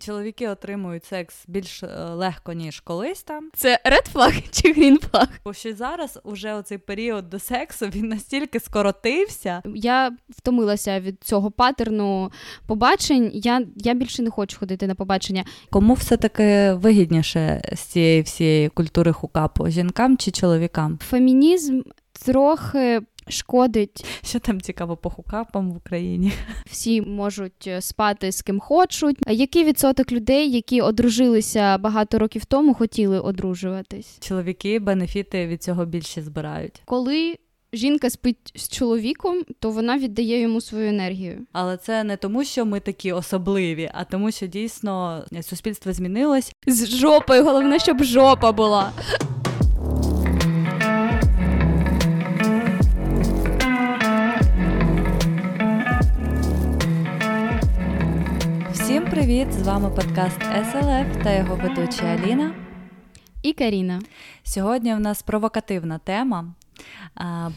Чоловіки отримують секс більш е, легко, ніж колись там. Це ред флаг чи грін флаг? Бо що зараз уже оцей період до сексу він настільки скоротився. Я втомилася від цього патерну побачень. Я я більше не хочу ходити на побачення. Кому все-таки вигідніше з цієї всієї культури хукапу? Жінкам чи чоловікам? Фемінізм трохи шкодить. Що там цікаво по хукапам в Україні? Всі можуть е, спати з ким хочуть. А який відсоток людей, які одружилися багато років тому, хотіли одружуватись? Чоловіки бенефіти від цього більше збирають. Коли Жінка спить з чоловіком, то вона віддає йому свою енергію. Але це не тому, що ми такі особливі, а тому, що дійсно суспільство змінилось з жопою. Головне, щоб жопа була. Всім привіт! З вами подкаст SLF та його ведуча Аліна і Каріна. Сьогодні в нас провокативна тема.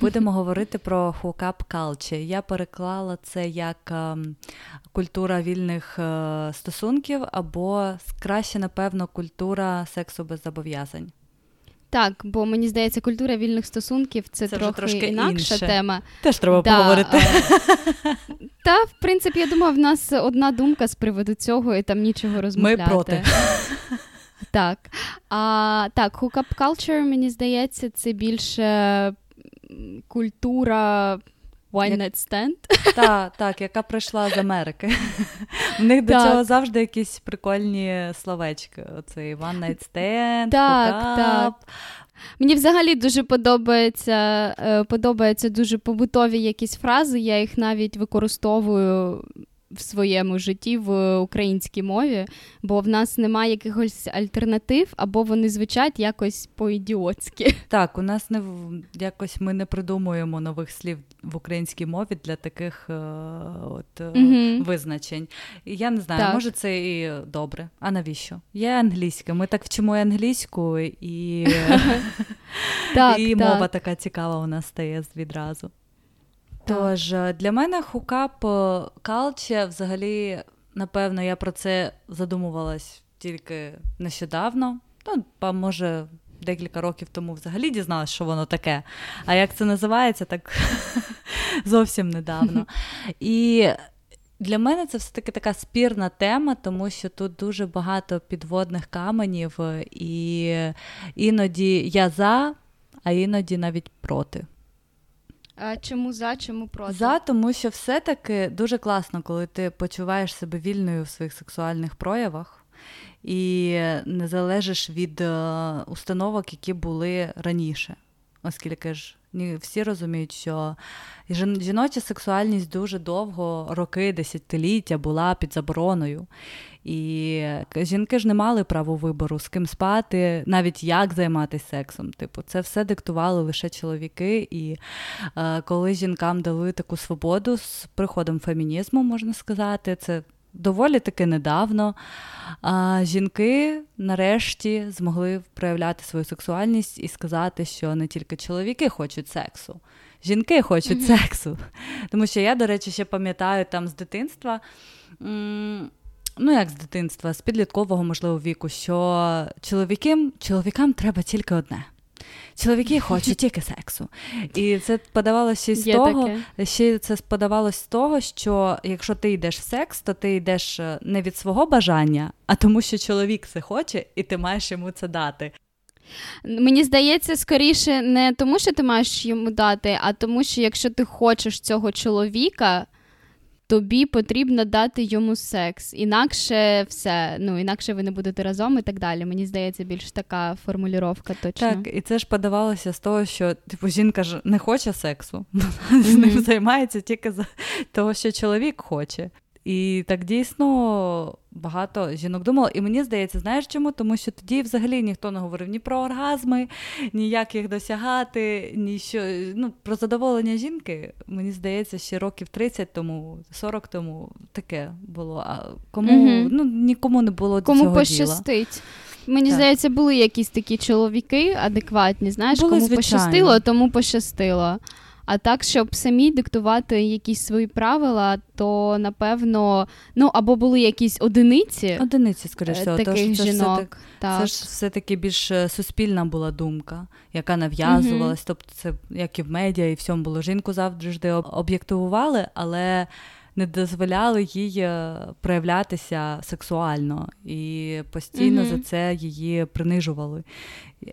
Будемо говорити про хукап culture. Я переклала це як ем, культура вільних е, стосунків або краще, напевно, культура сексу без зобов'язань. Так, бо мені здається, культура вільних стосунків це, це трохи трошки інакша інше. тема. Теж треба да, поговорити. Та, в принципі, я думаю, в нас одна думка з приводу цього, і там нічого розмовляти. Ми проти. Так. А, Так, hookup culture, мені здається, це більше культура one night stand. Так, так, яка прийшла з Америки. У них до цього завжди якісь прикольні словечки. Оцей one night stand, так, так. Мені взагалі дуже подобається подобається подобаються дуже побутові якісь фрази. Я їх навіть використовую в своєму житті в українській мові, бо в нас немає якихось альтернатив, або вони звучать якось по-ідіотськи. Так, у нас не якось ми не придумуємо нових слів в українській мові для таких е, от угу. визначень. Я не знаю, так. може це і добре. А навіщо? Є англійська. Ми так вчимо англійську, і, і мова така цікава у нас стає відразу. Тож е, для мене хукап калче взагалі, напевно, я про це задумувалась тільки нещодавно. Ну, може, декілька років тому взагалі дізналась, що воно таке. А як це називається, так зовсім недавно. І для мене це все-таки така спірна тема, тому що тут дуже багато підводних каменів, і іноді я за, а іноді навіть проти. Чому за, чому проти? За, тому що все-таки дуже класно, коли ти почуваєш себе вільною в своїх сексуальних проявах і не залежиш від е, установок, які були раніше. Оскільки ж всі розуміють, що жіноча сексуальність дуже довго, роки, десятиліття була під забороною. І жінки ж не мали право вибору, з ким спати, навіть як займатися сексом. Типу, це все диктували лише чоловіки. І е, коли жінкам дали таку свободу з приходом фемінізму, можна сказати, це доволі таки недавно. А жінки нарешті змогли проявляти свою сексуальність і сказати, що не тільки чоловіки хочуть сексу, жінки хочуть mm-hmm. сексу. Тому що я, до речі, ще пам'ятаю там з дитинства. М- Ну, як з дитинства, з підліткового, можливо, віку, що чоловікам, чоловікам треба тільки одне. Чоловіки хочуть тільки сексу. І це подавалося з того, таке. ще це подавалось з того, що якщо ти йдеш в секс, то ти йдеш е, не від свого бажання, а тому, що чоловік це хоче, і ти маєш йому це дати. Мені здається, скоріше не тому, що ти маєш йому дати, а тому, що якщо ти хочеш цього чоловіка, тобі потрібно дати йому секс. Інакше все, ну інакше ви не будете разом і так далі. Мені здається, більш така формулювання точно. Так, і це ж подавалося з того, що типу жінка ж не хоче сексу, вона з ним займається тільки за того, що чоловік хоче. І так дійсно багато жінок думало. І мені здається, знаєш чому? Тому що тоді взагалі ніхто не говорив ні про оргазми, ні як їх досягати, ні що. Ну, про задоволення жінки, мені здається, ще років 30 тому, 40 тому таке було. А кому угу. ну, нікому не було кому цього пощастить. Діла. Мені так. здається, були якісь такі чоловіки адекватні, знаєш, були, кому звичайно. пощастило, тому пощастило. А так, щоб самі диктувати якісь свої правила, то напевно, ну або були якісь одиниці. Одиниці, скоріш всього. таких це жінок. Ж так, Це ж все-таки більш е, суспільна була думка, яка нав'язувалась. mm Тобто, це як і в медіа, і всьому було жінку завжди об'єктивували, але не дозволяли їй е, проявлятися сексуально і постійно mm-hmm. за це її принижували.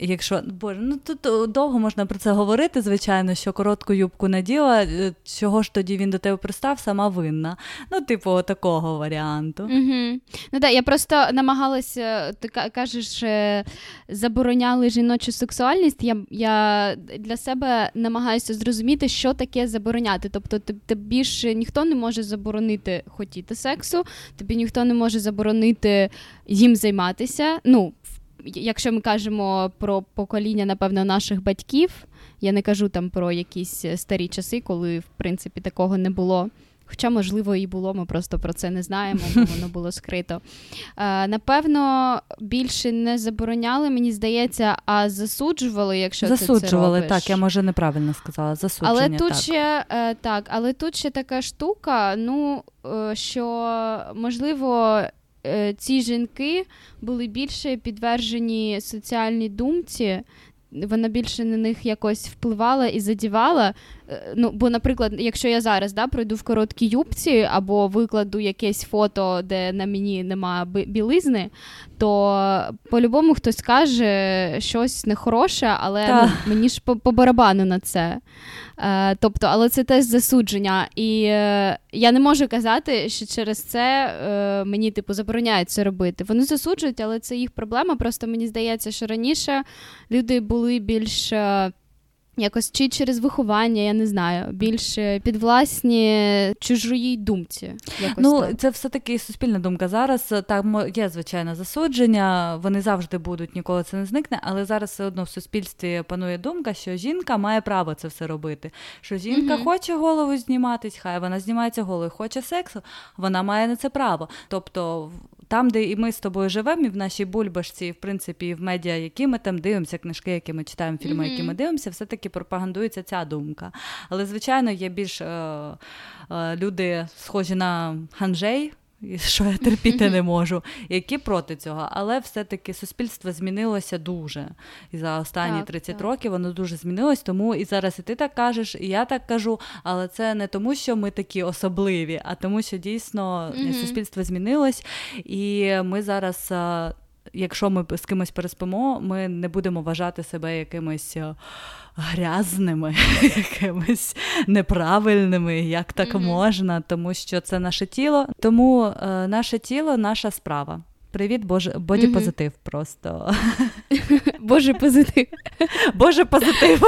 Якщо боже, ну тут довго можна про це говорити, звичайно, що коротку юбку наділа, е, чого ж тоді він до тебе пристав, сама винна. Ну, типу, такого варіанту. Угу. Ну так, я просто намагалася, ти кажеш, е, забороняли жіночу сексуальність. Я я для себе намагаюся зрозуміти, що таке забороняти. Тобто, тобі ж ніхто не може заборонити хотіти сексу, тобі ніхто не може заборонити їм займатися. Ну, якщо ми кажемо про покоління, напевно, наших батьків, я не кажу там про якісь старі часи, коли в принципі такого не було. Хоча, можливо, і було, ми просто про це не знаємо, бо воно було скрито. Е, напевно, більше не забороняли, мені здається, а засуджували, якщо засуджували, ти це робиш. так, я може неправильно сказала. Засудження, Але тут так. ще е, так, але тут ще така штука, ну е, що можливо Е, ці жінки були більше підвержені соціальній думці. Вона більше на них якось впливала і задівала. Е, ну, Бо, наприклад, якщо я зараз да, пройду в короткій юбці або викладу якесь фото, де на мені немає білизни, то по-любому хтось скаже щось нехороше, але ну, мені ж по, по барабану на це. Е, тобто, але це теж засудження. І е, я не можу казати, що через це е, мені типу забороняють це робити. Вони засуджують, але це їх проблема. Просто мені здається, що раніше люди були більш якось чи через виховання, я не знаю, більше підвласні чужої думці. Якось ну так. це все таки суспільна думка. Зараз там є звичайно засудження, вони завжди будуть, ніколи це не зникне. Але зараз все одно в суспільстві панує думка, що жінка має право це все робити. Що жінка угу. хоче голову зніматись, хай вона знімається головою, хоче сексу, вона має на це право. Тобто там, де і ми з тобою живемо, і в нашій бульбашці, і в принципі, і в медіа, які ми там дивимося, книжки, які ми читаємо, фільми, mm-hmm. які ми дивимося, все-таки пропагандується ця думка. Але, звичайно, є більш е, е, люди схожі на ханжей що я терпіти не можу, які проти цього. Але все-таки суспільство змінилося дуже. І за останні так, 30 так. років воно дуже змінилось. Тому і зараз і ти так кажеш, і я так кажу. Але це не тому, що ми такі особливі, а тому, що дійсно mm суспільство змінилось, і ми зараз. Якщо ми з кимось переспимо, ми не будемо вважати себе якимось грязними, якимись неправильними, як так mm-hmm. можна, тому що це наше тіло. Тому е, наше тіло наша справа. Привіт, Боже, боді mm-hmm. просто. Боже позитив. Боже позитив.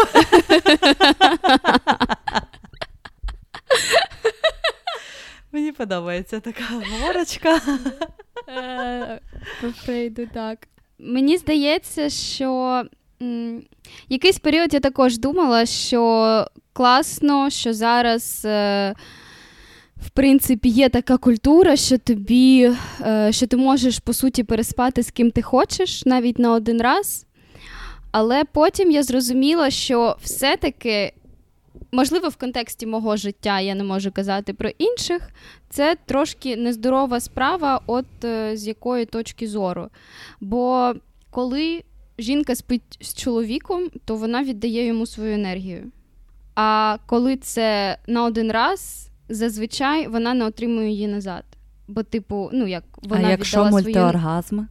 Мені подобається така говорочка. Прийду так. Мені здається, що Якийсь період я також думала, що класно, що зараз. Е, в принципі, є така культура, що тобі, е, що ти можеш по суті переспати з ким ти хочеш навіть на один раз. Але потім я зрозуміла, що все-таки, можливо, в контексті мого життя я не можу казати про інших, це трошки нездорова справа, от е, з якої точки зору. Бо коли жінка спить з чоловіком, то вона віддає йому свою енергію. А коли це на один раз, зазвичай вона не отримує її назад. Бо, типу, ну як вона А якщо мультиоргазми?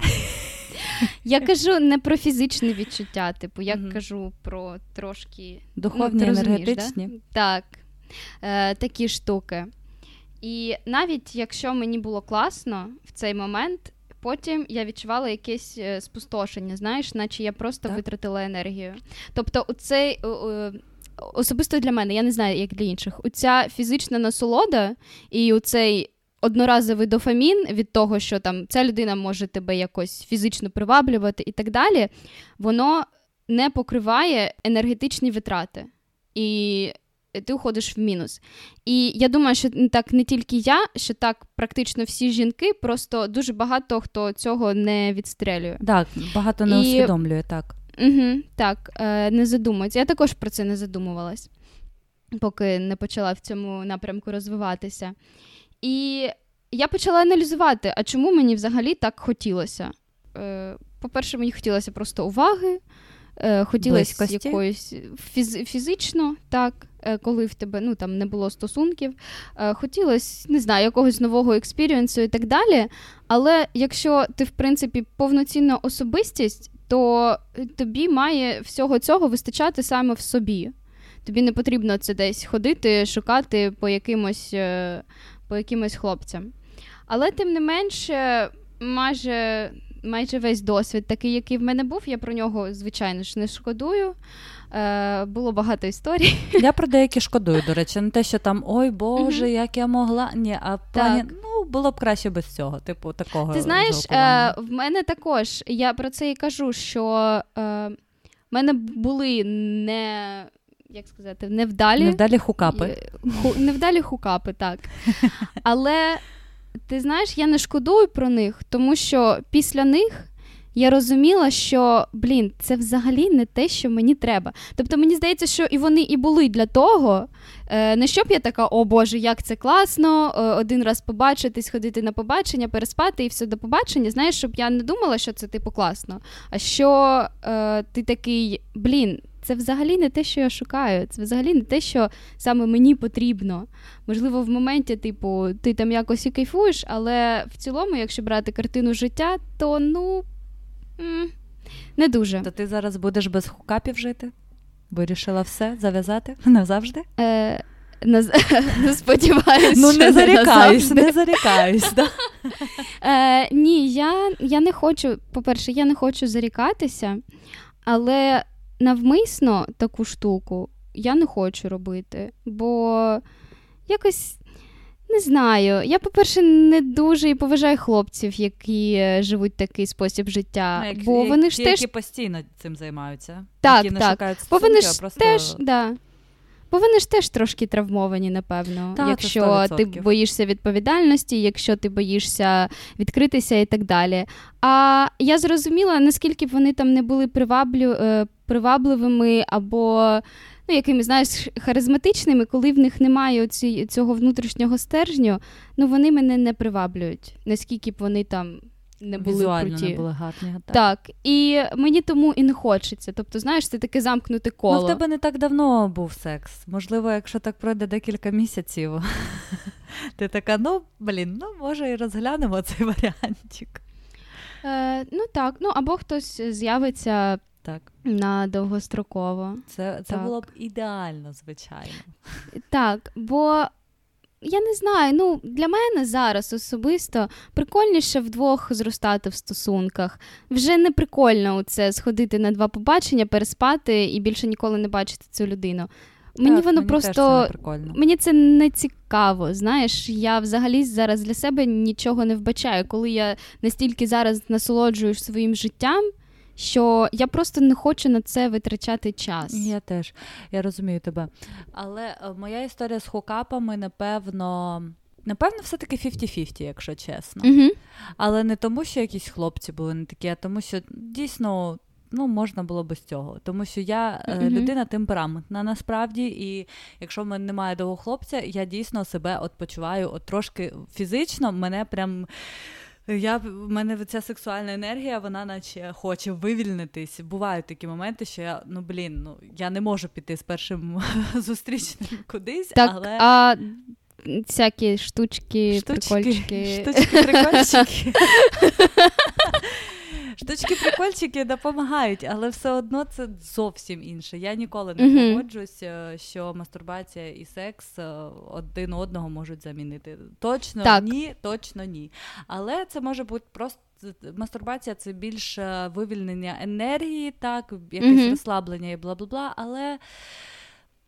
Я кажу не про фізичне відчуття, типу, я угу. кажу про трошки духовні ну, енергетичні. Да? Так, е, такі штуки. І навіть якщо мені було класно в цей момент, потім я відчувала якесь е, спустошення, знаєш, наче я просто так. витратила енергію. Тобто, у цей. Особисто для мене, я не знаю, як для інших. Оця фізична насолода і у цей одноразовий дофамін від того, що там ця людина може тебе якось фізично приваблювати і так далі, воно не покриває енергетичні витрати. І ти уходиш в мінус. І я думаю, що так не тільки я, що так практично всі жінки, просто дуже багато хто цього не відстрелює. Так, багато не і... усвідомлює так. Угу, Так, е, не задумується. Я також про це не задумувалась, поки не почала в цьому напрямку розвиватися. І я почала аналізувати, а чому мені взагалі так хотілося. Е, По-перше, мені хотілося просто уваги, е, хотілося якоїсь фіз- фізично, так, коли в тебе ну, там не було стосунків. Е, хотілося, не знаю, якогось нового експірієнсу і так далі. Але якщо ти, в принципі, повноцінна особистість, то тобі має всього цього вистачати саме в собі. Тобі не потрібно це десь ходити, шукати по якимось е, по якимось хлопцям. Але тим не менше, майже майже весь досвід, такий, який в мене був, я про нього, звичайно ж, не шкодую. Е, Було багато історій. Я про деякі шкодую, до речі, не те, що там ой Боже, як я могла. Ні, а плані, ну було б краще без цього. Типу, такого. Ти знаєш, е, в мене також я про це і кажу, що е, в мене були не. Як сказати, невдалі Невдалі хукапи. Ху, невдалі хукапи, так. Але ти знаєш, я не шкодую про них, тому що після них я розуміла, що блін, це взагалі не те, що мені треба. Тобто мені здається, що і вони і були для того, е, не щоб я така, о Боже, як це класно, е, один раз побачити, сходити на побачення, переспати і все до побачення. Знаєш, щоб я не думала, що це типу класно. А що е, ти такий, блін. Це взагалі не те, що я шукаю. Це взагалі не те, що саме мені потрібно. Можливо, в моменті, типу, ти там якось і кайфуєш, але в цілому, якщо брати картину життя, то ну не дуже. То ти зараз будеш без хукапів жити? Вирішила все зав'язати назавжди? Е, не, не сподіваюся. Ну, не зарікаюсь, не зарікаюсь. Да? Е, Ні, я я не хочу, по-перше, я не хочу зарікатися, але навмисно таку штуку я не хочу робити, бо якось не знаю. Я, по-перше, не дуже і поважаю хлопців, які е, живуть такий спосіб життя. А, як, бо як, вони ж які теж постійно цим займаються. Так, які не так. шукають бо вони ж просто... теж, да. Бо вони ж теж трошки травмовані, напевно. Так, якщо ти боїшся відповідальності, якщо ти боїшся відкритися і так далі. А я зрозуміла, наскільки б вони там не були приваблю, е, привабливими або ну, якими, знаєш, харизматичними, коли в них немає оці, цього внутрішнього стержню, ну вони мене не приваблюють, наскільки б вони там. Не були Візуально круті. не були гарні. Так. так. І мені тому і не хочеться. Тобто, знаєш, це таке замкнуте коло. Ну, в тебе не так давно був секс. Можливо, якщо так пройде декілька місяців, ти така, ну, блін, ну, може, і розглянемо цей варіантик. Е, Ну так, ну або хтось з'явиться так. на довгостроково. Це це було б ідеально, звичайно. Так, бо я не знаю, ну для мене зараз особисто прикольніше вдвох зростати в стосунках. Вже не прикольно це сходити на два побачення, переспати і більше ніколи не бачити цю людину. Мені так, воно мені просто це мені це не цікаво. Знаєш, я взагалі зараз для себе нічого не вбачаю. Коли я настільки зараз насолоджуюсь своїм життям що я просто не хочу на це витрачати час. Я теж я розумію тебе. Але е, моя історія з хокапами, напевно. Напевно, все-таки 50-50, якщо чесно. uh Але не тому, що якісь хлопці були не такі, а тому, що дійсно ну, можна було без цього. Тому що я uh людина темпераментна насправді, і якщо в мене немає довго хлопця, я дійсно себе от почуваю от трошки фізично, мене прям. Я в мене ця сексуальна енергія, вона наче хоче вивільнитись. Бувають такі моменти, що я ну блін, ну я не можу піти з першим зустрічним кудись, так, але а всякі штучки, штучки прикольчики. Штучки, прикольчики. Штучки прикольчики допомагають, але все одно це зовсім інше. Я ніколи не uh-huh. погоджуюсь, е, що мастурбація і секс е, один одного можуть замінити. Точно так. ні, точно ні. Але це може бути просто. Мастурбація це більше вивільнення енергії, так, якесь uh-huh. розслаблення і бла бла бла, але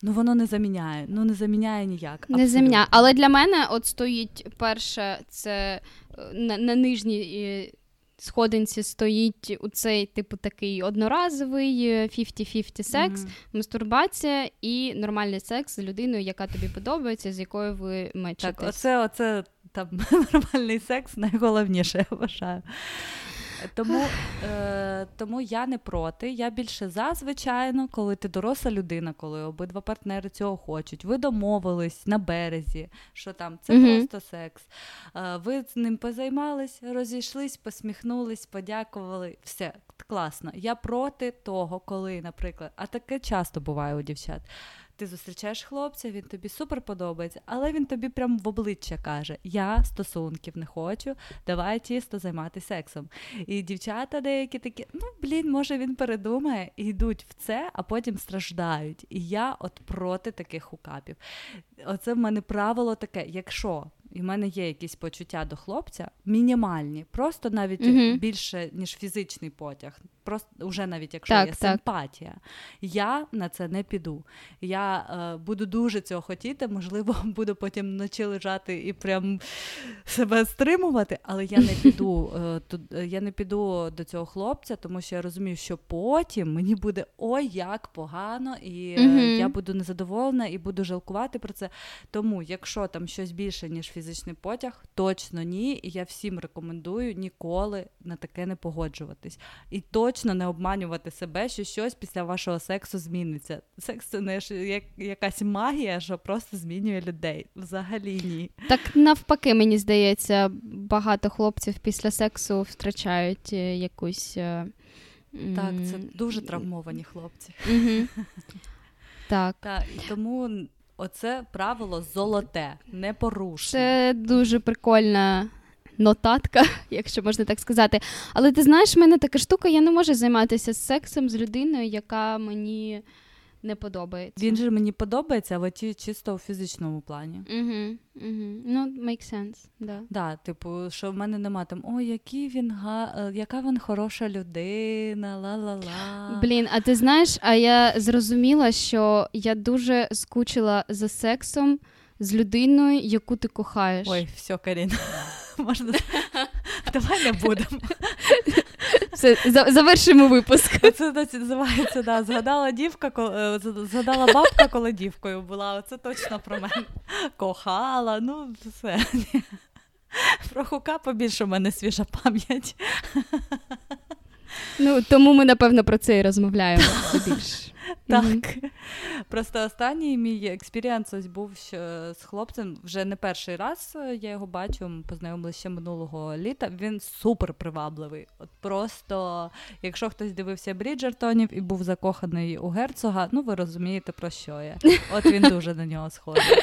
ну воно не заміняє. Ну не заміняє ніяк. Абсолютно. Не заміняє. Але для мене от стоїть перше, це е, на, на нижній сходинці стоїть у цей, типу, такий одноразовий 50-50 секс, mm-hmm. мастурбація і нормальний секс з людиною, яка тобі подобається, з якою ви мечетесь. Так, оце, оце там нормальний секс найголовніше, я вважаю. Тому е, тому я не проти. Я більше за, звичайно, коли ти доросла людина, коли обидва партнери цього хочуть. Ви домовились на березі, що там це mm просто секс. Е, ви з ним позаймались, розійшлись, посміхнулись, подякували. Все класно. Я проти того, коли, наприклад, а таке часто буває у дівчат ти зустрічаєш хлопця, він тобі супер подобається, але він тобі прям в обличчя каже: Я стосунків не хочу, давай тісто займатися сексом. І дівчата деякі такі, ну блін, може він передумає і йдуть в це, а потім страждають. І я от проти таких хукапів. Оце в мене правило таке: якщо і в мене є якісь почуття до хлопця, мінімальні, просто навіть mm більше, ніж фізичний потяг. Просто вже навіть якщо так, є так. симпатія, я на це не піду. Я е, буду дуже цього хотіти, можливо, буду потім вночі лежати і прям себе стримувати, але я не піду е, тут, е, я не піду до цього хлопця, тому що я розумію, що потім мені буде ой, як погано, і mm я буду незадоволена і буду жалкувати про це. Тому, якщо там щось більше, ніж фізичний потяг, точно ні. І я всім рекомендую ніколи на таке не погоджуватись. І точно не обманювати себе, що щось після вашого сексу зміниться. Секс це не як якась магія, що просто змінює людей. Взагалі ні. Так навпаки, мені здається, багато хлопців після сексу втрачають е, якусь. Е, так, це дуже травмовані хлопці. Так. Так, і тому Оце правило золоте, не порушне. Це дуже прикольна нотатка, якщо можна так сказати. Але ти знаєш, в мене така штука, я не можу займатися сексом з людиною, яка мені не подобається. Він же мені подобається, але ті чисто у фізичному плані. Угу, угу. Ну, make sense, да. Да, типу, що в мене нема там о, який він га... Е, яка він хороша людина, ла-ла-ла. Блін, а ти знаєш, а я зрозуміла, що я дуже скучила за сексом з людиною, яку ти кохаєш. Ой, все, Каріна. Можна давай не будемо. Все, завершимо випуск. Це називається, да, згадала дівка, коли, згадала бабка, коли дівкою була. Це точно про мене. Кохала, ну все. Про хука побільше у мене свіжа пам'ять. Ну, тому ми, напевно, про це і розмовляємо більше. Так. Mm-hmm. Просто останній мій experience ось був з хлопцем вже не перший раз е, я його бачу, ми познайомилися ще минулого літа. Він супер привабливий. От Просто, якщо хтось дивився Бріджертонів і був закоханий у герцога, ну ви розумієте, про що я. От він дуже на нього схожий.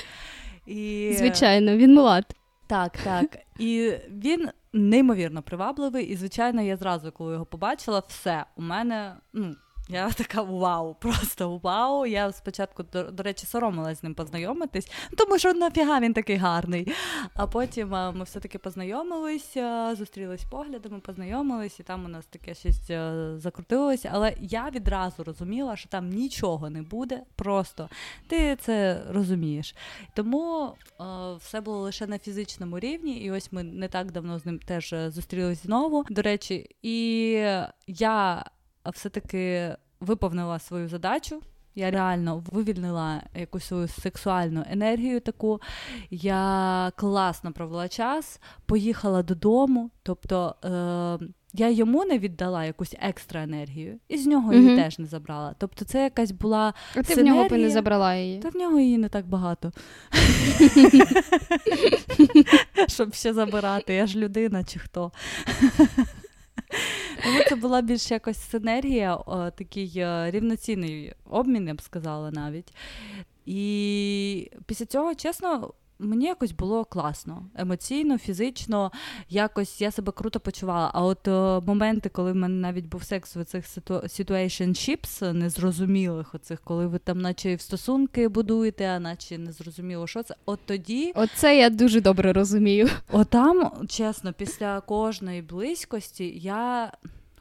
І... Звичайно, він мулат. Так, так. І він неймовірно привабливий. І, звичайно, я зразу, коли його побачила, все у мене ну, я така вау, просто вау. Я спочатку, до, до речі, соромилась з ним познайомитись, тому що нафіга він такий гарний. А потім ми все-таки познайомилися, зустрілись поглядами, познайомились, і там у нас таке щось е, закрутилося. Але я відразу розуміла, що там нічого не буде, просто ти це розумієш. Тому е, все було лише на фізичному рівні, і ось ми не так давно з ним теж е, зустрілись знову. До речі, і я все-таки виповнила свою задачу. Я реально вивільнила якусь свою сексуальну енергію таку. Я класно провела час, поїхала додому. Тобто е- я йому не віддала якусь екстра енергію, і з нього її теж не забрала. Тобто, це якась була. А ти синергія. в нього би не забрала її? Та в нього її не так багато. Щоб ще забирати. Я ж людина чи хто. Тому це була більш якось синергія, о, такий е, рівноцінний обмін, я б сказала навіть. І після цього, чесно, Мені якось було класно, емоційно, фізично, якось я себе круто почувала. А от о, е, моменти, коли в мене навіть був секс в цих situationships незрозумілих, оцих, коли ви там, наче в стосунки будуєте, а наче не зрозуміло, що це. От тоді. Оце я дуже добре розумію. Отам, чесно, після кожної близькості я,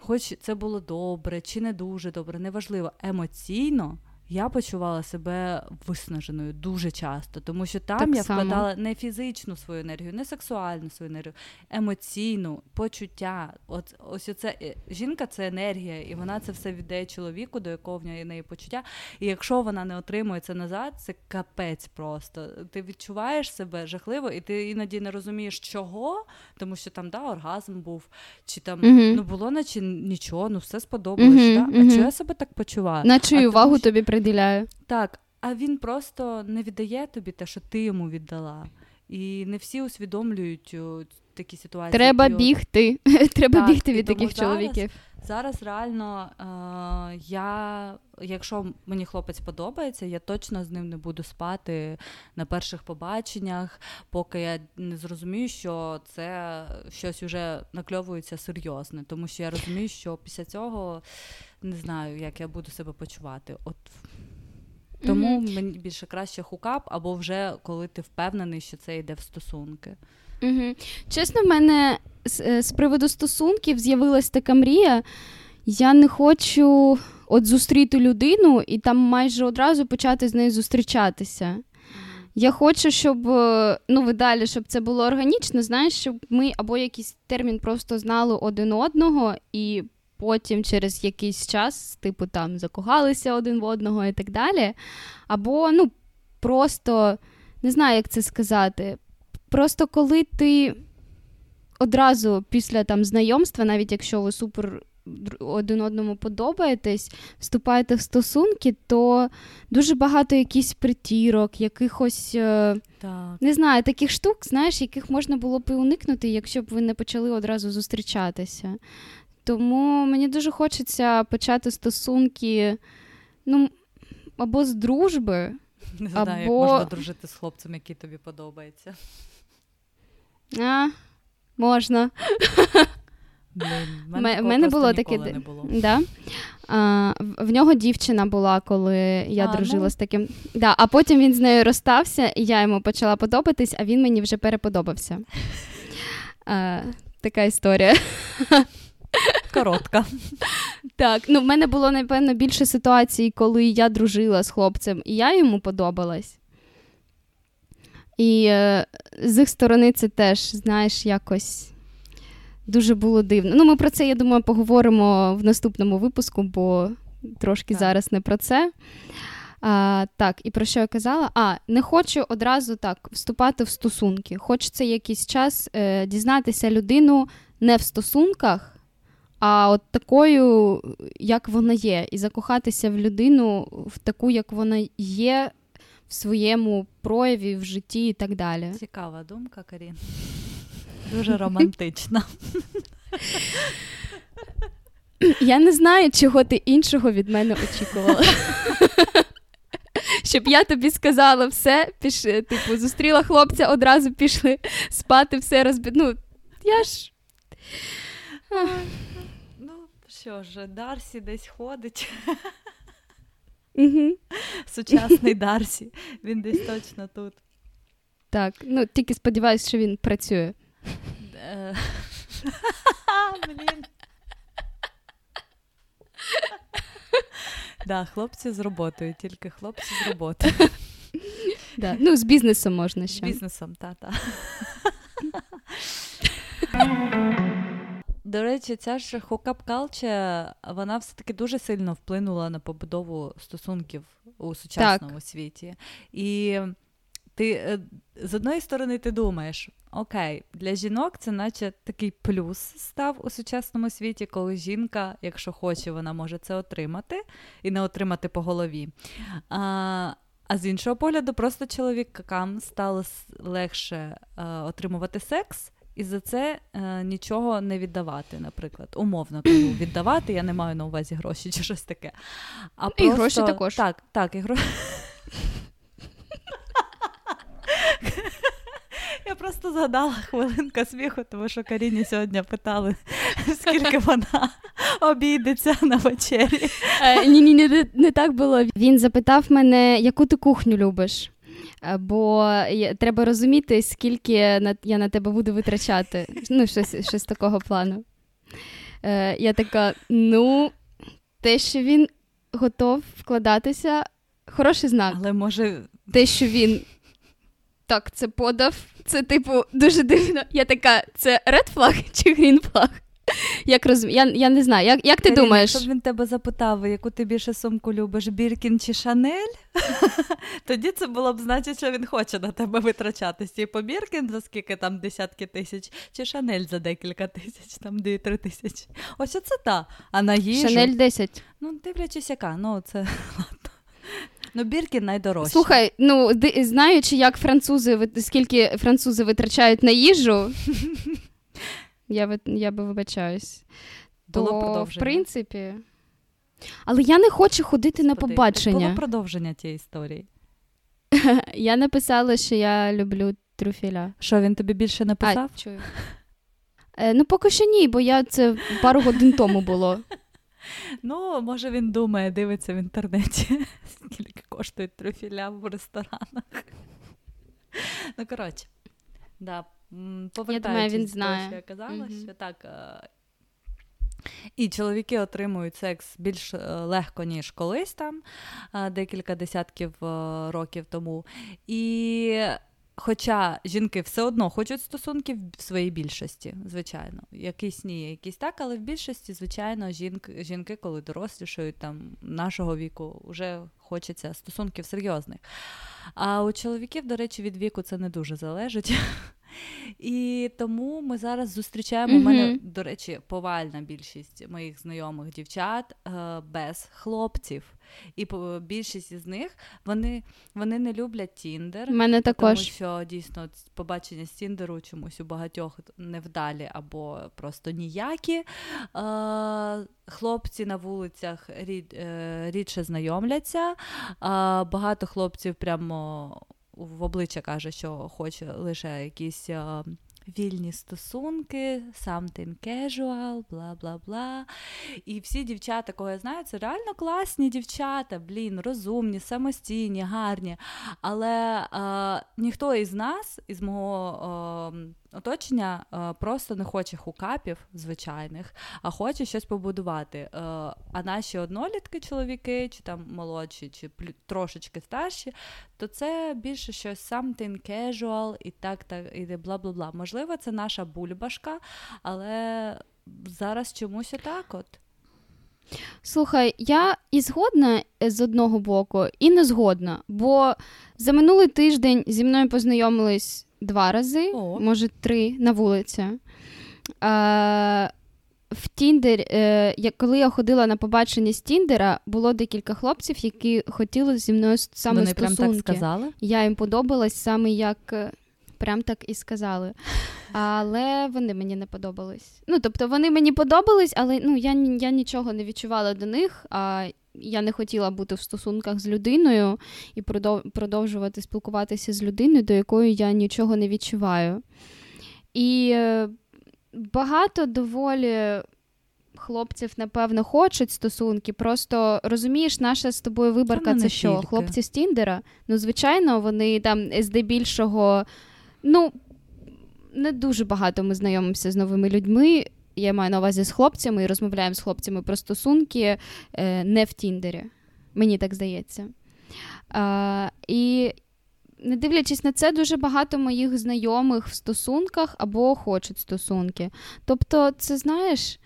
хоч це було добре чи не дуже добре, неважливо, емоційно я почувала себе виснаженою дуже часто, тому що там так я само. вкладала не фізичну свою енергію, не сексуальну свою енергію, емоційну, почуття. От ось оце е, жінка це енергія, і вона це все віддає чоловіку, до якого в неї почуття. І якщо вона не отримує це назад, це капець просто. Ти відчуваєш себе жахливо, і ти іноді не розумієш, чого, тому що там да, оргазм був, чи там uh-huh. ну було, наче нічого, ну все сподобалось. Uh-huh, да? Uh-huh. А чого я себе так почуваю? Наче увагу тобі приділяю. Так, а він просто не віддає тобі те, що ти йому віддала. І не всі усвідомлюють такі ситуації. Треба бігти. Треба бігти від таких чоловіків. Зараз реально е, я, якщо мені хлопець подобається, я точно з ним не буду спати на перших побаченнях, поки я не зрозумію, що це щось вже накльовується серйозне, тому що я розумію, що після цього не знаю, як я буду себе почувати. От тому mm-hmm. мені більше краще хукап, або вже коли ти впевнений, що це йде в стосунки. Угу. Чесно, в мене з, е, з приводу стосунків з'явилась така мрія. Я не хочу от зустріти людину і там майже одразу почати з нею зустрічатися. Я хочу, щоб е, ну видалі, щоб це було органічно, знаєш, щоб ми або якийсь термін просто знали один одного, і потім через якийсь час, типу, там закохалися один в одного і так далі. Або, ну, просто не знаю, як це сказати. Просто коли ти одразу після там знайомства, навіть якщо ви супер один одному подобаєтесь, вступаєте в стосунки, то дуже багато якихось притірок, якихось е, так. не знаю, таких штук, знаєш, яких можна було б і уникнути, якщо б ви не почали одразу зустрічатися. Тому мені дуже хочеться почати стосунки, ну, або з дружби. Не знаю, або... як можна дружити з хлопцем, який тобі подобається. А, Можна. В мене, мене було таке. Не було. Да? А, В нього дівчина була, коли я а, дружила ну... з таким. Да, А потім він з нею розстався, і я йому почала подобатись, а він мені вже переподобався. А, Така історія. Коротка. Так, ну в мене було, напевно, більше ситуацій, коли я дружила з хлопцем, і я йому подобалась. І е, з їх сторони це теж, знаєш, якось дуже було дивно. Ну, ми про це, я думаю, поговоримо в наступному випуску, бо трошки так. зараз не про це. А, Так, і про що я казала? А, не хочу одразу так вступати в стосунки. Хочеться якийсь час е, дізнатися людину не в стосунках, а от такою, як вона є, і закохатися в людину в таку, як вона є в своєму прояві, в житті і так далі. Цікава думка, Карін. Дуже романтична. Я не знаю, чого ти іншого від мене очікувала. Щоб я тобі сказала все, піш, типу, зустріла хлопця, одразу пішли спати, все розбі... Ну, я ж. Ну, що ж, Дарсі десь ходить. Угу. Сучасний Дарсі. Він десь точно тут. Так, ну тільки сподіваюся, що він працює. Е, блін. Да, хлопці з роботою, тільки хлопці з роботою. Да. Ну, з бізнесом можна ще. З бізнесом, та-та. До речі, ця ж хокап калча, вона все-таки дуже сильно вплинула на побудову стосунків у сучасному так. світі. І ти е, з одної сторони ти думаєш, окей, для жінок це наче такий плюс став у сучасному світі, коли жінка, якщо хоче, вона може це отримати і не отримати по голові. А а з іншого погляду, просто чоловікам стало легше е, отримувати секс, і за це е, нічого не віддавати, наприклад. Умовно кажу, віддавати, я не маю на увазі гроші чи щось таке. А І просто... гроші також. Так, так, і гроші. Я просто згадала хвилинка сміху, тому що Каріні сьогодні питали, скільки вона обійдеться на вечері. Е, ні, ні, не, не так було. Він запитав мене, яку ти кухню любиш. Бо треба розуміти, скільки я на тебе буду витрачати. Ну, щось щось такого плану. Е, Я така: ну, те, що він готов вкладатися хороший знак. Але може. Те, що він так це подав, це, типу, дуже дивно. Я така, це ред флаг чи грін флаг? Як розум... я, я не знаю, як як ти Каріна, думаєш? Щоб він тебе запитав, яку ти більше сумку любиш, Біркін чи Шанель, тоді це було б значить, що він хоче на тебе витрачатись. Типу Біркін за скільки там десятки тисяч, чи Шанель за декілька тисяч, там дві-три тисячі. Ось це та. А на їжу... Шанель 10. Ну, дивлячись, яка, ну це ладно. Ну, Біркін найдорожче. Слухай, ну знаючи, як французи скільки французи витрачають на їжу, я я би вибачаюсь. Було то, продовження. в принципі. Але я не хочу ходити Господи, на побачення. Було продовження тієї історії. Я написала, що я люблю трюфеля. Що він тобі більше написав? А, чую. Е, ну, поки що ні, бо я це пару годин тому було. Ну, може, він думає, дивиться в інтернеті, скільки коштують трюфіля в ресторанах. Ну, коротше, да, повертаючись він до знає. того, що я казала, mm що так. Е, і чоловіки отримують секс більш е, легко, ніж колись там, е, декілька десятків років тому. І Хоча жінки все одно хочуть стосунків в своїй більшості, звичайно. Якісь ні, якісь так, але в більшості, звичайно, жінки, жінки коли дорослішають там нашого віку, вже хочеться стосунків серйозних. А у чоловіків, до речі, від віку це не дуже залежить. І тому ми зараз зустрічаємо mm-hmm. у мене, до речі, повальна більшість моїх знайомих дівчат е, без хлопців. І більшість із них вони вони не люблять Тіндер. Мене також. Тому що дійсно побачення з Тіндеру чомусь у багатьох невдалі або просто ніякі. Е, Хлопці на вулицях рід, е, рідше знайомляться. Е, багато хлопців прямо в обличчя каже, що хоче лише якісь вільні стосунки, something casual, бла бла бла. І всі дівчата, кого я знаю, це реально класні дівчата, блін, розумні, самостійні, гарні. Але е, ніхто із нас, із мого е, оточення, е, просто не хоче хукапів звичайних, а хоче щось побудувати. А наші однолітки, чоловіки, чи там молодші, чи трошечки старші, то це більше щось something casual і так, так, і бла бла бла. Можливо, це наша бульбашка, але зараз чомусь отак от. Слухай, я і згодна е, з одного боку, і не згодна, бо за минулий тиждень зі мною познайомились два рази, О. може три на вулиці. А, в Тіндер, е, коли я ходила на побачення з Тіндера, було декілька хлопців, які хотіли зі мною саме Вони стосунки. Прям так сказали? Я їм подобалась саме як. Прям так і сказали. Але вони мені не подобались. Ну, тобто, вони мені подобались, але ну, я я нічого не відчувала до них. А я не хотіла бути в стосунках з людиною і продовжувати спілкуватися з людиною, до якої я нічого не відчуваю. І е, багато доволі. Хлопців, напевно, хочуть стосунки. Просто розумієш, наша з тобою виборка це що? Хлопці з Тіндера? Ну, звичайно, вони там здебільшого, ну, не дуже багато ми знайомимося з новими людьми. Я маю на увазі з хлопцями і розмовляємо з хлопцями про стосунки е, не в Тіндері. Мені так здається. А, І не дивлячись на це, дуже багато моїх знайомих в стосунках або хочуть стосунки. Тобто, це знаєш,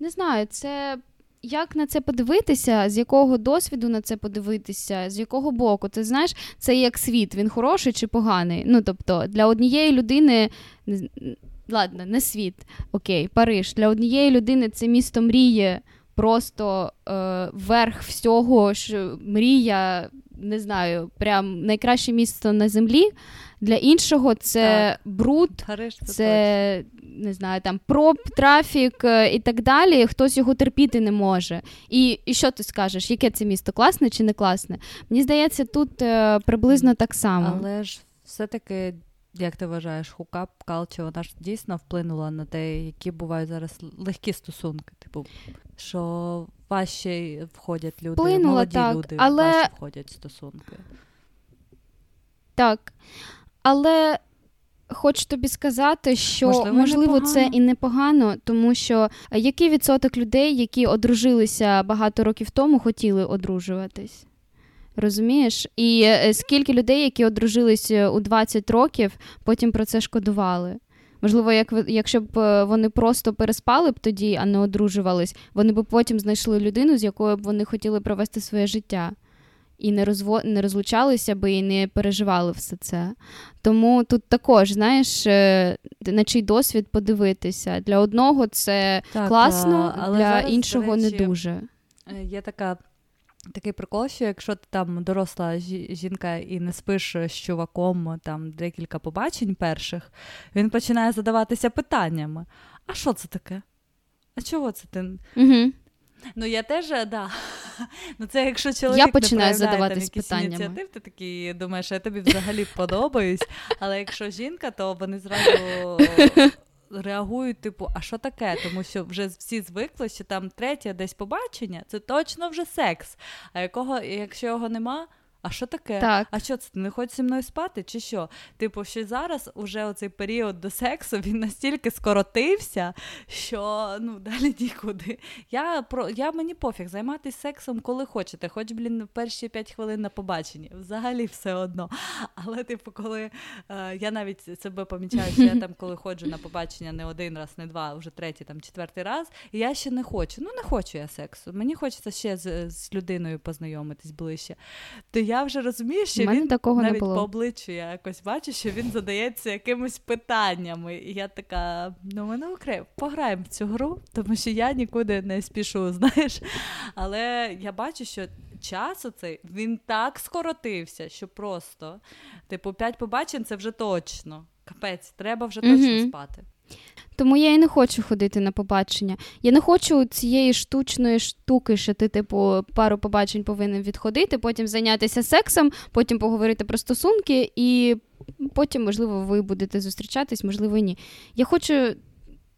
не знаю, це. Як на це подивитися, з якого досвіду на це подивитися, з якого боку? Ти знаєш, це як світ, він хороший чи поганий. Ну, тобто, для однієї людини, ладно, не світ, окей, Париж. Для однієї людини це місто мріє, просто е, верх всього, що мрія, не знаю, прям найкраще місто на землі. Для іншого це так. бруд, це, це не знаю, там проб, трафік е, і так далі. Хтось його терпіти не може. І і що ти скажеш? Яке це місто класне чи не класне? Мені здається, тут е, приблизно так само. Але ж все-таки. Як ти вважаєш, хукап калчі, вона ж дійсно вплинула на те, які бувають зараз легкі стосунки. Типу, що важче входять люди, вплинула, молоді так, люди але... важче входять стосунки. Так. Але хочу тобі сказати, що можливо, можливо це і непогано, тому що е, який відсоток людей, які одружилися багато років тому, хотіли одружуватись? Розумієш? І е, скільки людей, які одружились е, у 20 років, потім про це шкодували. Можливо, як якщо б е, вони просто переспали б тоді, а не одружувались, вони б потім знайшли людину, з якою б вони хотіли провести своє життя. І не розво... не розлучалися би і не переживали все це. Тому тут також, знаєш, на чий досвід подивитися. Для одного це так, класно, але для зараз, іншого речі, не дуже. Є така Такий прикол, що якщо ти там доросла жінка і не спиш з чуваком там декілька побачень перших, він починає задаватися питаннями: а що це таке? А чого це ти? Угу. Ну, я теж, да. Ну, це якщо чоловік я починаю не задаватись питаннями. ініціатив, ти такий думаєш, я тобі взагалі подобаюсь. Але якщо жінка, то вони зразу реагують, типу, а що таке? Тому що вже всі звикли, що там третє десь побачення, це точно вже секс. А якого, якщо його нема, а що таке? Так. А що це ти не хочеш зі мною спати? Чи що? Типу, що зараз уже оцей період до сексу він настільки скоротився, що ну далі нікуди. Я про я мені пофіг займатися сексом, коли хочете, хоч блін перші п'ять хвилин на побаченні. Взагалі все одно. Але, типу, коли е, я навіть себе помічаю, що я там, коли ходжу на побачення не один раз, не два, а вже третій, там четвертий раз, і я ще не хочу. Ну не хочу я сексу. Мені хочеться ще з, з людиною познайомитись ближче. То я я вже розумію, що він такого навіть не було. по обличчю я якось бачу, що він задається якимись питаннями. І я така, ну ми не окремо, пограємо в цю гру, тому що я нікуди не спішу, знаєш. Але я бачу, що час оцей він так скоротився, що просто, типу, п'ять побачень це вже точно. Капець, треба вже точно mm спати. Тому я і не хочу ходити на побачення. Я не хочу цієї штучної штуки, що ти, типу, пару побачень повинен відходити, потім зайнятися сексом, потім поговорити про стосунки, і потім, можливо, ви будете зустрічатись, можливо, ні. Я хочу.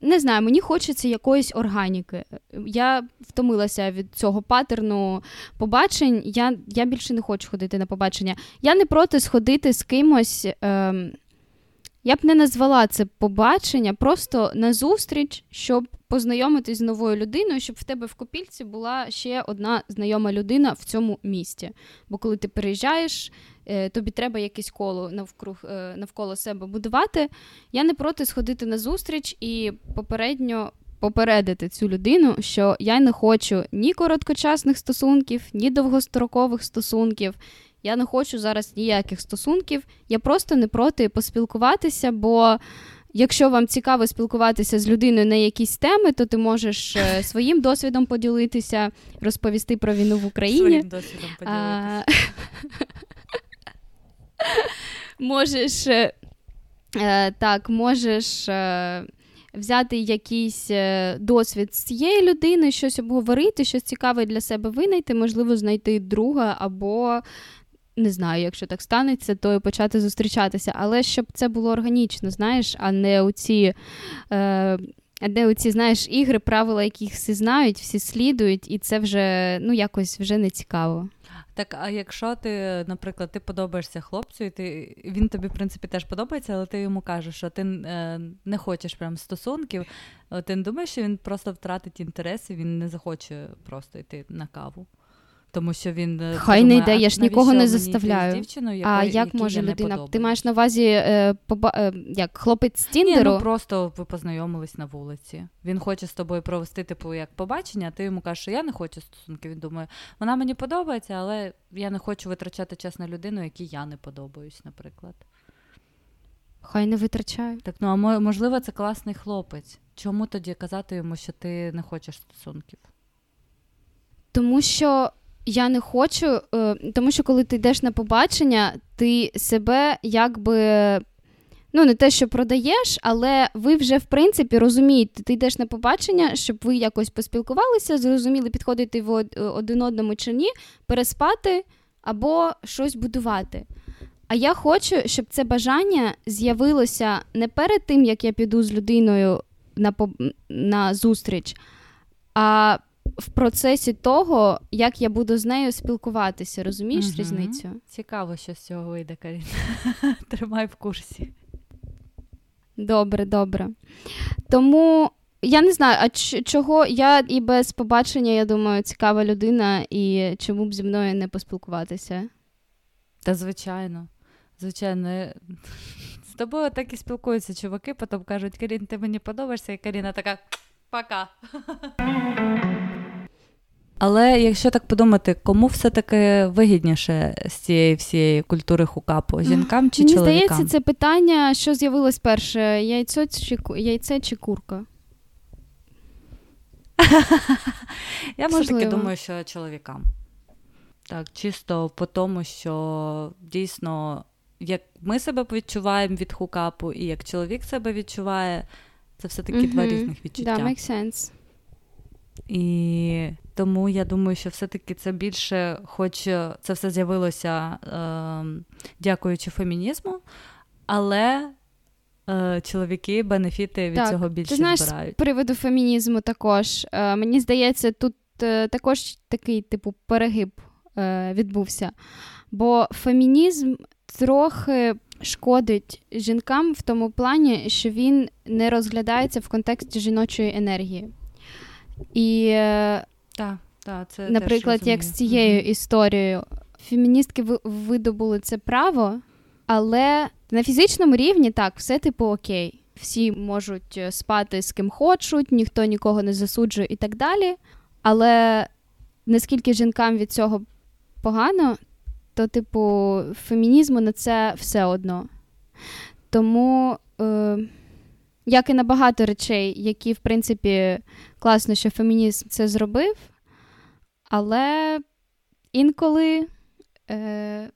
Не знаю, мені хочеться якоїсь органіки. Я втомилася від цього патерну побачень. Я я більше не хочу ходити на побачення. Я не проти сходити з кимось. Ем, я б не назвала це побачення, просто на зустріч, щоб познайомитись з новою людиною, щоб в тебе в копільці була ще одна знайома людина в цьому місті. Бо коли ти переїжджаєш, е, тобі треба якесь коло навкруг е, навколо себе будувати. Я не проти сходити на зустріч і попередньо. Попередити цю людину, що я не хочу ні короткочасних стосунків, ні довгострокових стосунків. Я не хочу зараз ніяких стосунків. Я просто не проти поспілкуватися, бо. Якщо вам цікаво спілкуватися з людиною на якісь теми, то ти можеш е, своїм досвідом поділитися, розповісти про війну в Україні. Своїм досвідом поділитися. Можеш е, е, так, можеш взяти якийсь досвід з цієї людини, щось обговорити, щось цікаве для себе винайти, можливо, знайти друга або не знаю, якщо так станеться, то і почати зустрічатися. Але щоб це було органічно, знаєш, а не у ці. Е, а де оці, знаєш, ігри, правила, яких всі знають, всі слідують, і це вже ну якось вже не цікаво. Так, а якщо ти, наприклад, ти подобаєшся хлопцю, і ти він тобі, в принципі, теж подобається, але ти йому кажеш, що ти е, не хочеш прям стосунків, ти не думаєш, що він просто втратить інтерес і він не захоче просто йти на каву? Тому що він е, хай думає, не йде, я ж нікого не заставляю. Дівчиною, а як може людина? Ти маєш на увазі е, поба... е, як хлопець з Тіндеру? Ні, ну просто ви познайомились на вулиці. Він хоче з тобою провести типу як побачення, а ти йому кажеш, що я не хочу стосунки. Він думає, вона мені подобається, але я не хочу витрачати час на людину, якій я не подобаюсь, наприклад. Хай не витрачає. Так, ну а можливо, це класний хлопець. Чому тоді казати йому, що ти не хочеш стосунків? Тому що я не хочу, е, тому що коли ти йдеш на побачення, ти себе якби. Ну, не те, що продаєш, але ви вже, в принципі, розумієте, ти йдеш на побачення, щоб ви якось поспілкувалися, зрозуміли, підходити в один одному чи ні, переспати або щось будувати. А я хочу, щоб це бажання з'явилося не перед тим, як я піду з людиною на на зустріч, а в процесі того, як я буду з нею спілкуватися, розумієш угу. різницю? Цікаво, що з цього вийде, Каріна. Тримай в курсі. Добре, добре. Тому я не знаю, а чого я і без побачення, я думаю, цікава людина, і чому б зі мною не поспілкуватися? Та звичайно, звичайно. З тобою так і спілкуються чуваки, потім кажуть, Карін, ти мені подобаєшся, і Каріна така пока. Але якщо так подумати, кому все-таки вигідніше з цієї всієї культури хукапу? Жінкам чи Мені чоловікам? Мені здається, це питання, що з'явилось перше: яйцо чи яйце чи курка? Я все-таки думаю, що чоловікам. Так, чисто по тому, що дійсно, як ми себе відчуваємо від хукапу, і як чоловік себе відчуває, це все-таки mm-hmm. два різних відчуття. Да, make sense. І тому я думаю, що все-таки це більше, хоч це все з'явилося е, дякуючи фемінізму, але е, чоловіки бенефіти від так, цього більше ти знаєш, збирають. З приводу фемінізму також. Е, мені здається, тут е, також такий типу перегиб е, відбувся. Бо фемінізм трохи шкодить жінкам в тому плані, що він не розглядається в контексті жіночої енергії. І, так, так, це наприклад, як з цією mm історією, феміністки видобули це право, але на фізичному рівні так, все типу окей. Всі можуть е, спати з ким хочуть, ніхто нікого не засуджує і так далі. Але наскільки жінкам від цього погано, то, типу, фемінізму на це все одно. Тому. Е- як і на багато речей, які, в принципі, класно, що фемінізм це зробив, але інколи, е,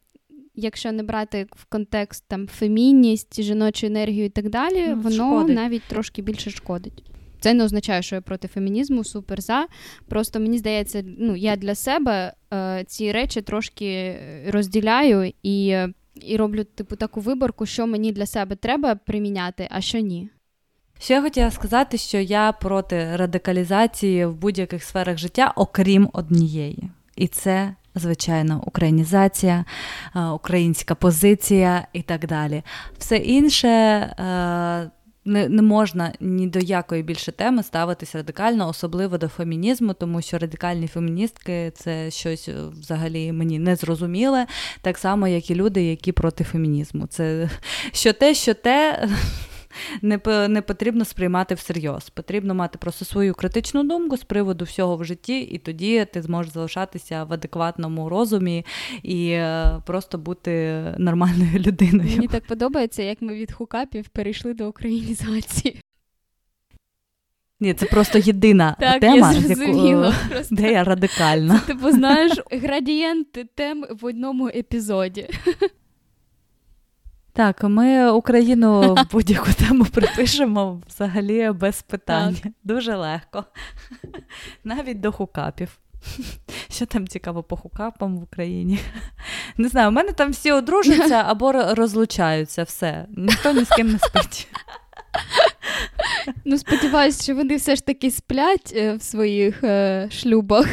якщо не брати в контекст там фемінність, жіночу енергію і так далі, ну, воно шкодить. навіть трошки більше шкодить. Це не означає, що я проти фемінізму, супер за. Просто мені здається, ну я для себе е, ці речі трошки розділяю і і роблю типу таку виборку, що мені для себе треба приміняти, а що ні. Ще я хотіла сказати, що я проти радикалізації в будь-яких сферах життя, окрім однієї. І це, звичайно, українізація, е, українська позиція і так далі. Все інше. Не не можна ні до якої більше теми ставитись радикально, особливо до фемінізму, тому що радикальні феміністки це щось е, взагалі мені не зрозуміле, так само, як і люди, які проти фемінізму. Це що те, що те, не не потрібно сприймати всерйоз. Потрібно мати просто свою критичну думку з приводу всього в житті, і тоді ти зможеш залишатися в адекватному розумі і е, просто бути нормальною людиною. Мені так подобається, як ми від хукапів перейшли до українізації. Ні, це просто єдина так, тема, я яку, де я радикальна. Це, Типу, знаєш, градієнти тем в одному епізоді. Так, ми Україну будь-яку тему припишемо взагалі без питань. Так. Дуже легко. Навіть до хукапів. Що там цікаво по хукапам в Україні? Не знаю, у мене там всі одружуються або розлучаються, все. Ніхто ні з ким не спить. Ну, сподіваюся, що вони все ж таки сплять е, в своїх е, шлюбах.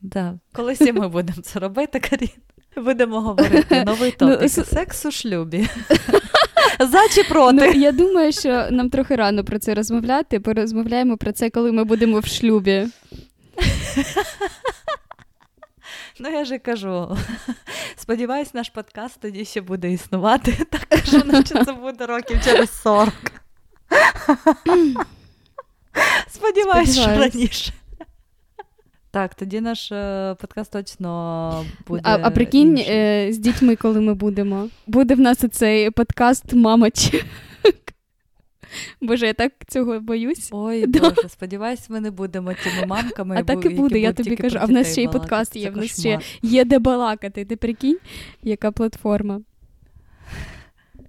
Да. Колись і ми будемо це робити, Карін. Будемо говорити новий ну, топік. Ну, Секс у шлюбі. За чи проти? Ну, Я думаю, що нам трохи рано про це розмовляти. Порозмовляємо про це, коли ми будемо в шлюбі. Ну, я ж кажу. Сподіваюсь, наш подкаст тоді ще буде існувати. Так кажу, наче це буде років через 40. Сподіваюсь, що раніше. Так, тоді наш е, подкаст точно буде. А а прикинь, е, з дітьми, коли ми будемо. Буде в нас оцей подкаст Мамач. Боже, я так цього боюсь. Ой, Боже, сподіваюсь, ми не будемо тими мамками. А так і буде, я тобі кажу. А в нас ще й подкаст є, в нас ще є де балакати. Ти прикинь, яка платформа.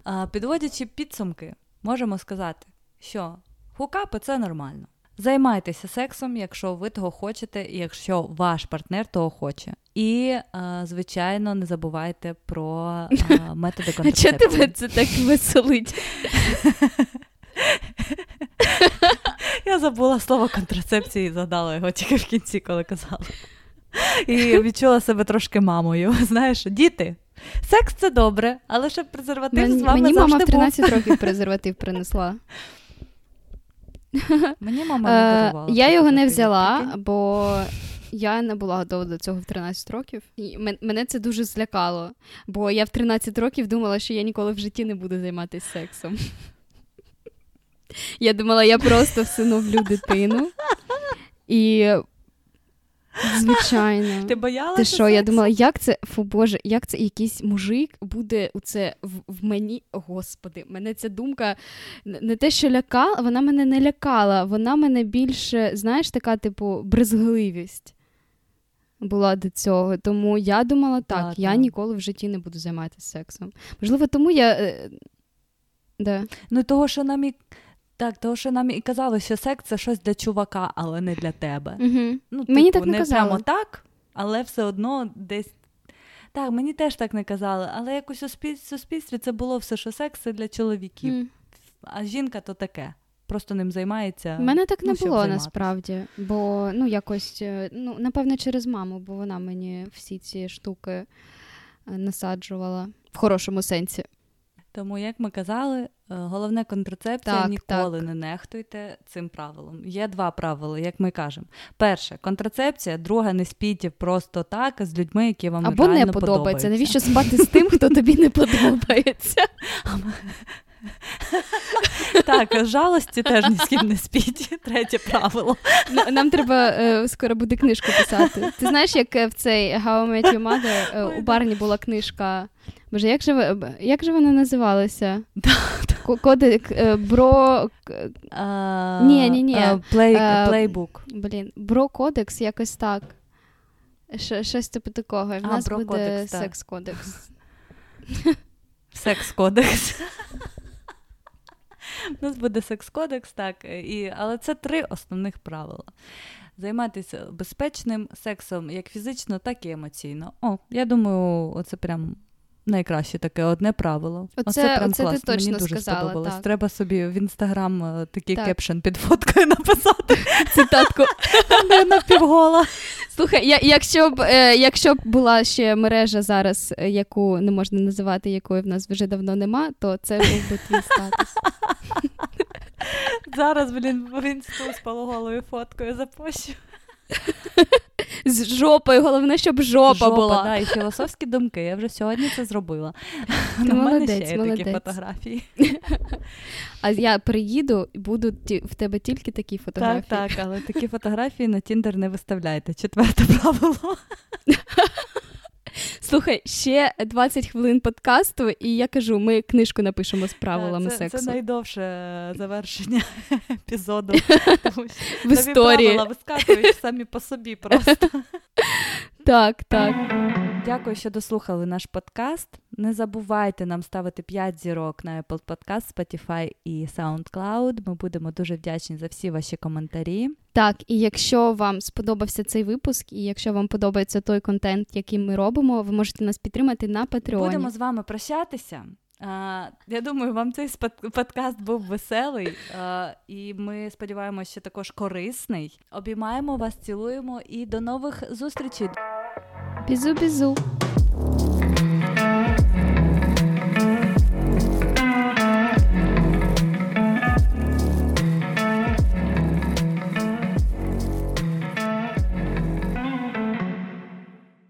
А, Підводячи підсумки, можемо сказати, що хукапи це нормально. Займайтеся сексом, якщо ви того хочете, і якщо ваш партнер того хоче. І, е, звичайно, не забувайте про е, методи контрацепції. А чого тебе це так веселить? Я забула слово контрацепції і згадала його тільки в кінці, коли казала. І відчула себе трошки мамою. Знаєш, діти, секс це добре, але щоб презерватив з вами Мені завжди мама в 13 був. років презерватив принесла. Мені мама не дарувала. Я його не взяла, бо я не була готова до цього в 13 років. І мене це дуже злякало, бо я в 13 років думала, що я ніколи в житті не буду займатися сексом. Я думала, я просто всиновлю дитину. І Звичайно. Ти боялася? Ти що? Я думала, як це фу Боже, як це якийсь мужик буде у це в, в мені? Господи, мене ця думка не те, що лякала, вона мене не лякала, вона мене більше, знаєш, така, типу, брезгливість була до цього. Тому я думала, так, так я так. ніколи в житті не буду займатися сексом. Можливо, тому я. Е, да. Ну, того, що нам і. Так, тому що нам і казали, що секс це щось для чувака, але не для тебе. Угу. Ну, типу, Мені так не, не прямо так, але все одно десь. Так, мені теж так не казали, але якось у суспільстві це було все, що секс це для чоловіків, mm. а жінка то таке. Просто ним займається. У мене так не ну, було насправді, бо ну якось, е, ну, напевно, через маму, бо вона мені всі ці штуки е, насаджувала в хорошому сенсі. Тому, як ми казали, е, головне контрацепція так, ніколи так. не нехтуйте цим правилом. Є два правила, як ми кажемо. Перше контрацепція, друге не спіть просто так з людьми, які вам Або не подобаються. подобається. Навіщо спати з тим, хто тобі не подобається? Так, жалості теж ні з ким не спіть. Третє правило. Нам треба е, скоро буде книжку писати. Ти знаєш, як в цей How I Met Your Mother е, у Барні була книжка. Боже, як же як же вона називалася? Кодекс е, bro. Ні, ні, ні. Playbook. Блін, bro кодекс якось так. Щось типу такого. І в нас буде секс-кодекс. Секс-кодекс. У нас буде секс-кодекс, так. І, Але це три основних правила. Займатися безпечним сексом як фізично, так і емоційно. О, я думаю, оце прям найкраще таке одне правило. Оце, оце прям оце класно. Ти точно Мені дуже сказала, сподобалось. Так. Треба собі в інстаграм е, такий так. кепшн під фоткою написати. Цитатку на півгола. Слухай, я, якщо б е, якщо б була ще мережа зараз, е, яку не можна називати, якої в нас вже давно нема, то це був би твій статус. Зараз, блін, в інсту з пологолою фоткою запощу. З жопою, головне, щоб жопа, жопа була. Да, і філософські думки. Я вже сьогодні це зробила. Ти молодець, мене ще є такі фотографії. А я приїду і буду в тебе тільки такі фотографії. Так, так, але такі фотографії на Тіндер не виставляйте. Четверте правило. Слухай, ще 20 хвилин подкасту, і я кажу, ми книжку напишемо з правилами це, сексу. Це найдовше завершення епізоду. Тому що В історії. правила вискакують самі по собі просто. Так, так. Дякую, що дослухали наш подкаст. Не забувайте нам ставити 5 зірок на Apple Podcast, Spotify і SoundCloud. Ми будемо дуже вдячні за всі ваші коментарі. Так, і якщо вам сподобався цей випуск, і якщо вам подобається той контент, який ми робимо, ви можете нас підтримати на Patreon. Будемо з вами прощатися. А, Я думаю, вам цей подкаст був веселий, а, і ми сподіваємося, що також корисний. Обіймаємо вас, цілуємо і до нових зустрічей. Bisous bisous.